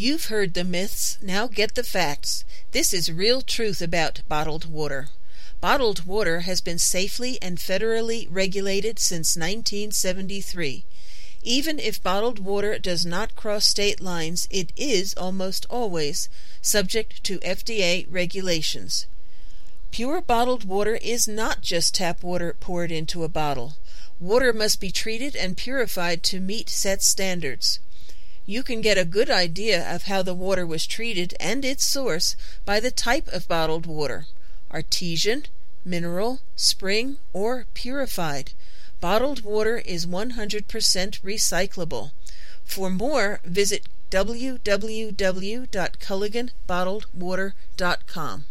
You've heard the myths, now get the facts. This is real truth about bottled water. Bottled water has been safely and federally regulated since 1973. Even if bottled water does not cross state lines, it is almost always subject to FDA regulations. Pure bottled water is not just tap water poured into a bottle. Water must be treated and purified to meet set standards. You can get a good idea of how the water was treated and its source by the type of bottled water artesian, mineral, spring, or purified. Bottled water is 100% recyclable. For more, visit www.culliganbottledwater.com.